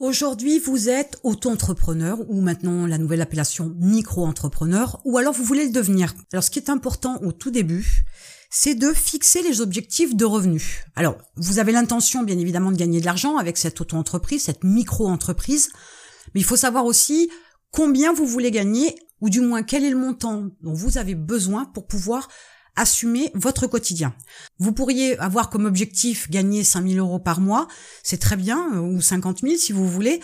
Aujourd'hui, vous êtes auto-entrepreneur ou maintenant la nouvelle appellation micro-entrepreneur ou alors vous voulez le devenir. Alors ce qui est important au tout début, c'est de fixer les objectifs de revenus. Alors, vous avez l'intention bien évidemment de gagner de l'argent avec cette auto-entreprise, cette micro-entreprise, mais il faut savoir aussi combien vous voulez gagner ou du moins quel est le montant dont vous avez besoin pour pouvoir assumer votre quotidien. Vous pourriez avoir comme objectif gagner 5000 euros par mois, c'est très bien, euh, ou 50 000 si vous voulez,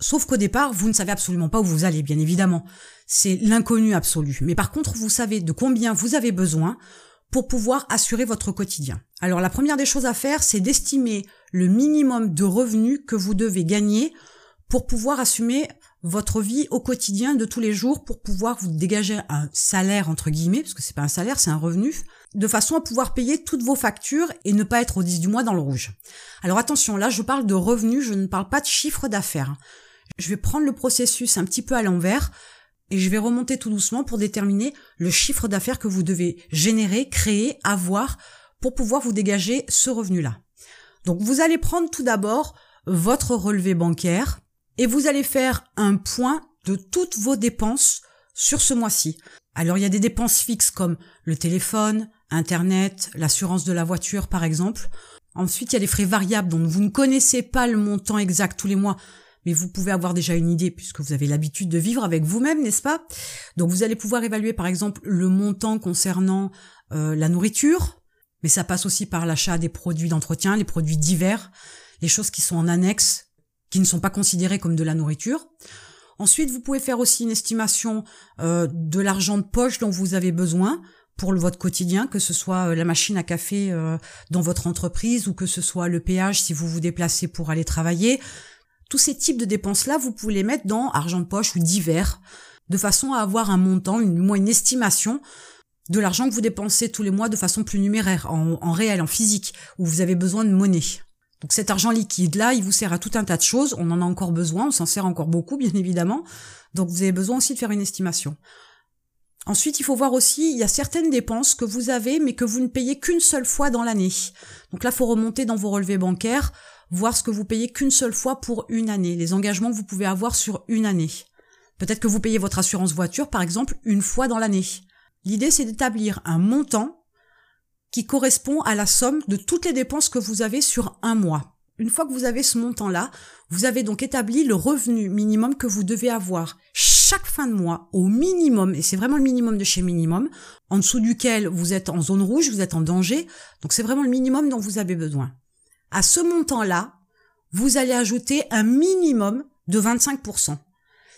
sauf qu'au départ, vous ne savez absolument pas où vous allez, bien évidemment. C'est l'inconnu absolu. Mais par contre, vous savez de combien vous avez besoin pour pouvoir assurer votre quotidien. Alors la première des choses à faire, c'est d'estimer le minimum de revenus que vous devez gagner pour pouvoir assumer votre vie au quotidien de tous les jours pour pouvoir vous dégager un salaire entre guillemets parce que c'est pas un salaire c'est un revenu de façon à pouvoir payer toutes vos factures et ne pas être au 10 du mois dans le rouge. Alors attention là je parle de revenus, je ne parle pas de chiffre d'affaires. Je vais prendre le processus un petit peu à l'envers et je vais remonter tout doucement pour déterminer le chiffre d'affaires que vous devez générer, créer, avoir pour pouvoir vous dégager ce revenu là. Donc vous allez prendre tout d'abord votre relevé bancaire et vous allez faire un point de toutes vos dépenses sur ce mois-ci. Alors il y a des dépenses fixes comme le téléphone, Internet, l'assurance de la voiture par exemple. Ensuite il y a des frais variables dont vous ne connaissez pas le montant exact tous les mois, mais vous pouvez avoir déjà une idée puisque vous avez l'habitude de vivre avec vous-même, n'est-ce pas? Donc vous allez pouvoir évaluer par exemple le montant concernant euh, la nourriture, mais ça passe aussi par l'achat des produits d'entretien, les produits divers, les choses qui sont en annexe, qui ne sont pas considérés comme de la nourriture. Ensuite, vous pouvez faire aussi une estimation euh, de l'argent de poche dont vous avez besoin pour le, votre quotidien, que ce soit euh, la machine à café euh, dans votre entreprise ou que ce soit le péage si vous vous déplacez pour aller travailler. Tous ces types de dépenses-là, vous pouvez les mettre dans argent de poche ou divers, de façon à avoir un montant, une, moins une estimation de l'argent que vous dépensez tous les mois de façon plus numéraire, en, en réel, en physique, où vous avez besoin de monnaie. Donc cet argent liquide là, il vous sert à tout un tas de choses. On en a encore besoin, on s'en sert encore beaucoup, bien évidemment. Donc vous avez besoin aussi de faire une estimation. Ensuite, il faut voir aussi, il y a certaines dépenses que vous avez, mais que vous ne payez qu'une seule fois dans l'année. Donc là, il faut remonter dans vos relevés bancaires, voir ce que vous payez qu'une seule fois pour une année, les engagements que vous pouvez avoir sur une année. Peut-être que vous payez votre assurance voiture, par exemple, une fois dans l'année. L'idée, c'est d'établir un montant qui correspond à la somme de toutes les dépenses que vous avez sur un mois. Une fois que vous avez ce montant-là, vous avez donc établi le revenu minimum que vous devez avoir chaque fin de mois au minimum, et c'est vraiment le minimum de chez minimum, en dessous duquel vous êtes en zone rouge, vous êtes en danger, donc c'est vraiment le minimum dont vous avez besoin. À ce montant-là, vous allez ajouter un minimum de 25%.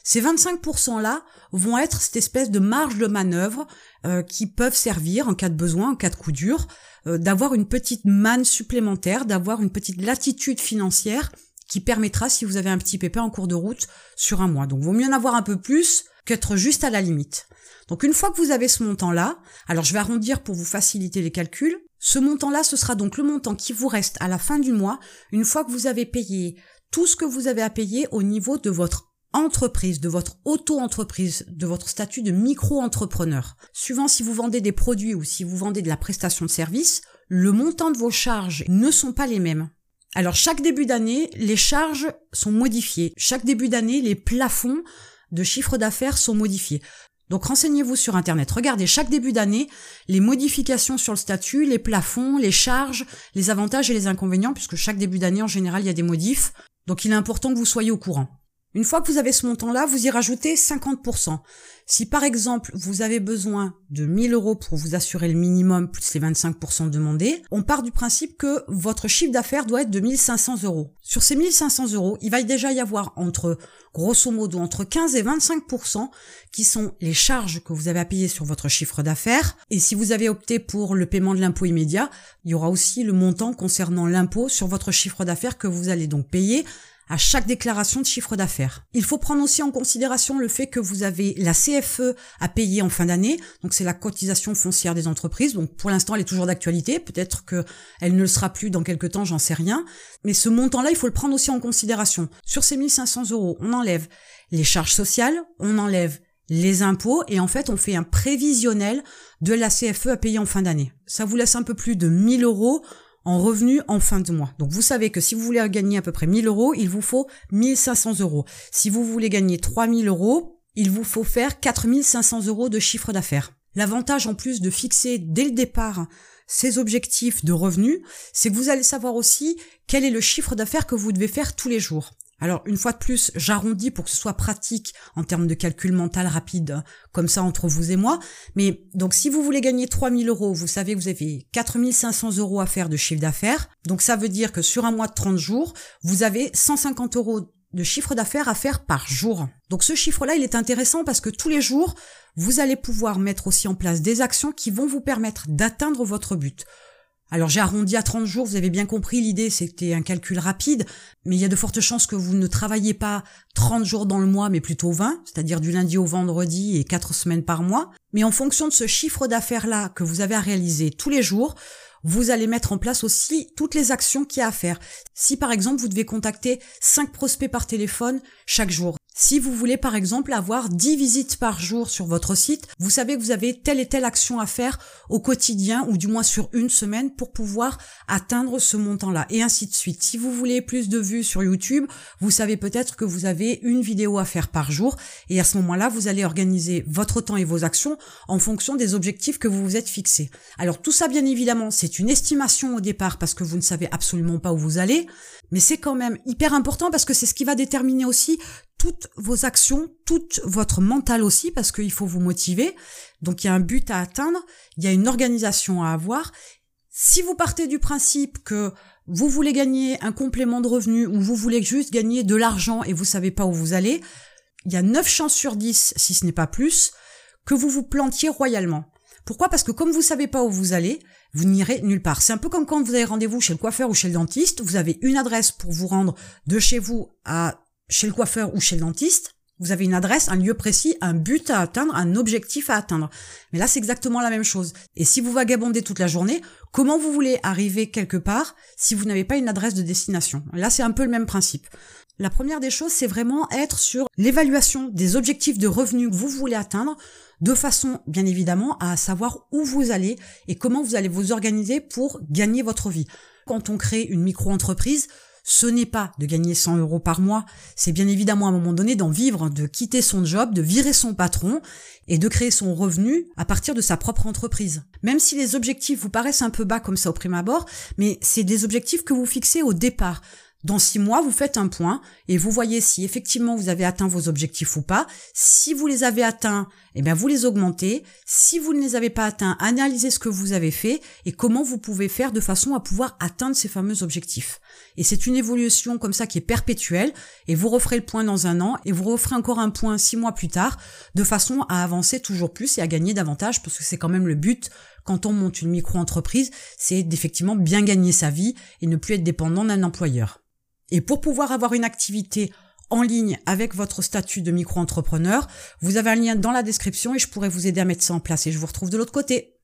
Ces 25%-là vont être cette espèce de marge de manœuvre euh, qui peuvent servir en cas de besoin, en cas de coup dur, euh, d'avoir une petite manne supplémentaire, d'avoir une petite latitude financière qui permettra, si vous avez un petit pépin en cours de route, sur un mois. Donc, vaut mieux en avoir un peu plus qu'être juste à la limite. Donc, une fois que vous avez ce montant-là, alors je vais arrondir pour vous faciliter les calculs, ce montant-là, ce sera donc le montant qui vous reste à la fin du mois, une fois que vous avez payé tout ce que vous avez à payer au niveau de votre entreprise, de votre auto-entreprise, de votre statut de micro-entrepreneur. Suivant si vous vendez des produits ou si vous vendez de la prestation de service, le montant de vos charges ne sont pas les mêmes. Alors chaque début d'année, les charges sont modifiées. Chaque début d'année, les plafonds de chiffre d'affaires sont modifiés. Donc renseignez-vous sur Internet. Regardez chaque début d'année les modifications sur le statut, les plafonds, les charges, les avantages et les inconvénients, puisque chaque début d'année, en général, il y a des modifs. Donc il est important que vous soyez au courant. Une fois que vous avez ce montant-là, vous y rajoutez 50%. Si par exemple vous avez besoin de 1000 euros pour vous assurer le minimum plus les 25% demandés, on part du principe que votre chiffre d'affaires doit être de 1500 euros. Sur ces 1500 euros, il va déjà y avoir entre, grosso modo, entre 15 et 25% qui sont les charges que vous avez à payer sur votre chiffre d'affaires. Et si vous avez opté pour le paiement de l'impôt immédiat, il y aura aussi le montant concernant l'impôt sur votre chiffre d'affaires que vous allez donc payer à chaque déclaration de chiffre d'affaires. Il faut prendre aussi en considération le fait que vous avez la CFE à payer en fin d'année, donc c'est la cotisation foncière des entreprises. Donc pour l'instant, elle est toujours d'actualité. Peut-être que elle ne le sera plus dans quelques temps, j'en sais rien. Mais ce montant-là, il faut le prendre aussi en considération. Sur ces 1500 euros, on enlève les charges sociales, on enlève les impôts et en fait on fait un prévisionnel de la CFE à payer en fin d'année. Ça vous laisse un peu plus de 1000 euros en revenu en fin de mois. Donc vous savez que si vous voulez gagner à peu près 1000 euros, il vous faut 1500 euros. Si vous voulez gagner 3000 euros, il vous faut faire 4500 euros de chiffre d'affaires. L'avantage en plus de fixer dès le départ ces objectifs de revenus, c'est que vous allez savoir aussi quel est le chiffre d'affaires que vous devez faire tous les jours. Alors une fois de plus, j'arrondis pour que ce soit pratique en termes de calcul mental rapide, comme ça entre vous et moi. Mais donc si vous voulez gagner 3000 euros, vous savez que vous avez 4500 euros à faire de chiffre d'affaires. Donc ça veut dire que sur un mois de 30 jours, vous avez 150 euros de chiffre d'affaires à faire par jour. Donc ce chiffre-là, il est intéressant parce que tous les jours, vous allez pouvoir mettre aussi en place des actions qui vont vous permettre d'atteindre votre but. Alors j'ai arrondi à 30 jours, vous avez bien compris, l'idée c'était un calcul rapide, mais il y a de fortes chances que vous ne travaillez pas 30 jours dans le mois, mais plutôt 20, c'est-à-dire du lundi au vendredi et 4 semaines par mois. Mais en fonction de ce chiffre d'affaires-là que vous avez à réaliser tous les jours, vous allez mettre en place aussi toutes les actions qu'il y a à faire. Si par exemple vous devez contacter 5 prospects par téléphone chaque jour, si vous voulez par exemple avoir 10 visites par jour sur votre site, vous savez que vous avez telle et telle action à faire au quotidien ou du moins sur une semaine pour pouvoir atteindre ce montant-là et ainsi de suite. Si vous voulez plus de vues sur YouTube, vous savez peut-être que vous avez une vidéo à faire par jour et à ce moment-là, vous allez organiser votre temps et vos actions en fonction des objectifs que vous vous êtes fixés. Alors tout ça, bien évidemment, c'est une estimation au départ parce que vous ne savez absolument pas où vous allez, mais c'est quand même hyper important parce que c'est ce qui va déterminer aussi toutes vos actions, tout votre mental aussi, parce qu'il faut vous motiver. Donc il y a un but à atteindre, il y a une organisation à avoir. Si vous partez du principe que vous voulez gagner un complément de revenu ou vous voulez juste gagner de l'argent et vous savez pas où vous allez, il y a 9 chances sur 10, si ce n'est pas plus, que vous vous plantiez royalement. Pourquoi? Parce que comme vous savez pas où vous allez, vous n'irez nulle part. C'est un peu comme quand vous avez rendez-vous chez le coiffeur ou chez le dentiste, vous avez une adresse pour vous rendre de chez vous à chez le coiffeur ou chez le dentiste, vous avez une adresse, un lieu précis, un but à atteindre, un objectif à atteindre. Mais là, c'est exactement la même chose. Et si vous vagabondez toute la journée, comment vous voulez arriver quelque part si vous n'avez pas une adresse de destination? Là, c'est un peu le même principe. La première des choses, c'est vraiment être sur l'évaluation des objectifs de revenus que vous voulez atteindre, de façon, bien évidemment, à savoir où vous allez et comment vous allez vous organiser pour gagner votre vie. Quand on crée une micro-entreprise, ce n'est pas de gagner 100 euros par mois, c'est bien évidemment à un moment donné d'en vivre, de quitter son job, de virer son patron et de créer son revenu à partir de sa propre entreprise. Même si les objectifs vous paraissent un peu bas comme ça au prime abord, mais c'est des objectifs que vous fixez au départ. Dans six mois, vous faites un point et vous voyez si effectivement vous avez atteint vos objectifs ou pas. Si vous les avez atteints, eh bien vous les augmentez. Si vous ne les avez pas atteints, analysez ce que vous avez fait et comment vous pouvez faire de façon à pouvoir atteindre ces fameux objectifs. Et c'est une évolution comme ça qui est perpétuelle et vous referez le point dans un an et vous referez encore un point six mois plus tard de façon à avancer toujours plus et à gagner davantage parce que c'est quand même le but quand on monte une micro-entreprise, c'est d'effectivement bien gagner sa vie et ne plus être dépendant d'un employeur. Et pour pouvoir avoir une activité en ligne avec votre statut de micro-entrepreneur, vous avez un lien dans la description et je pourrais vous aider à mettre ça en place et je vous retrouve de l'autre côté.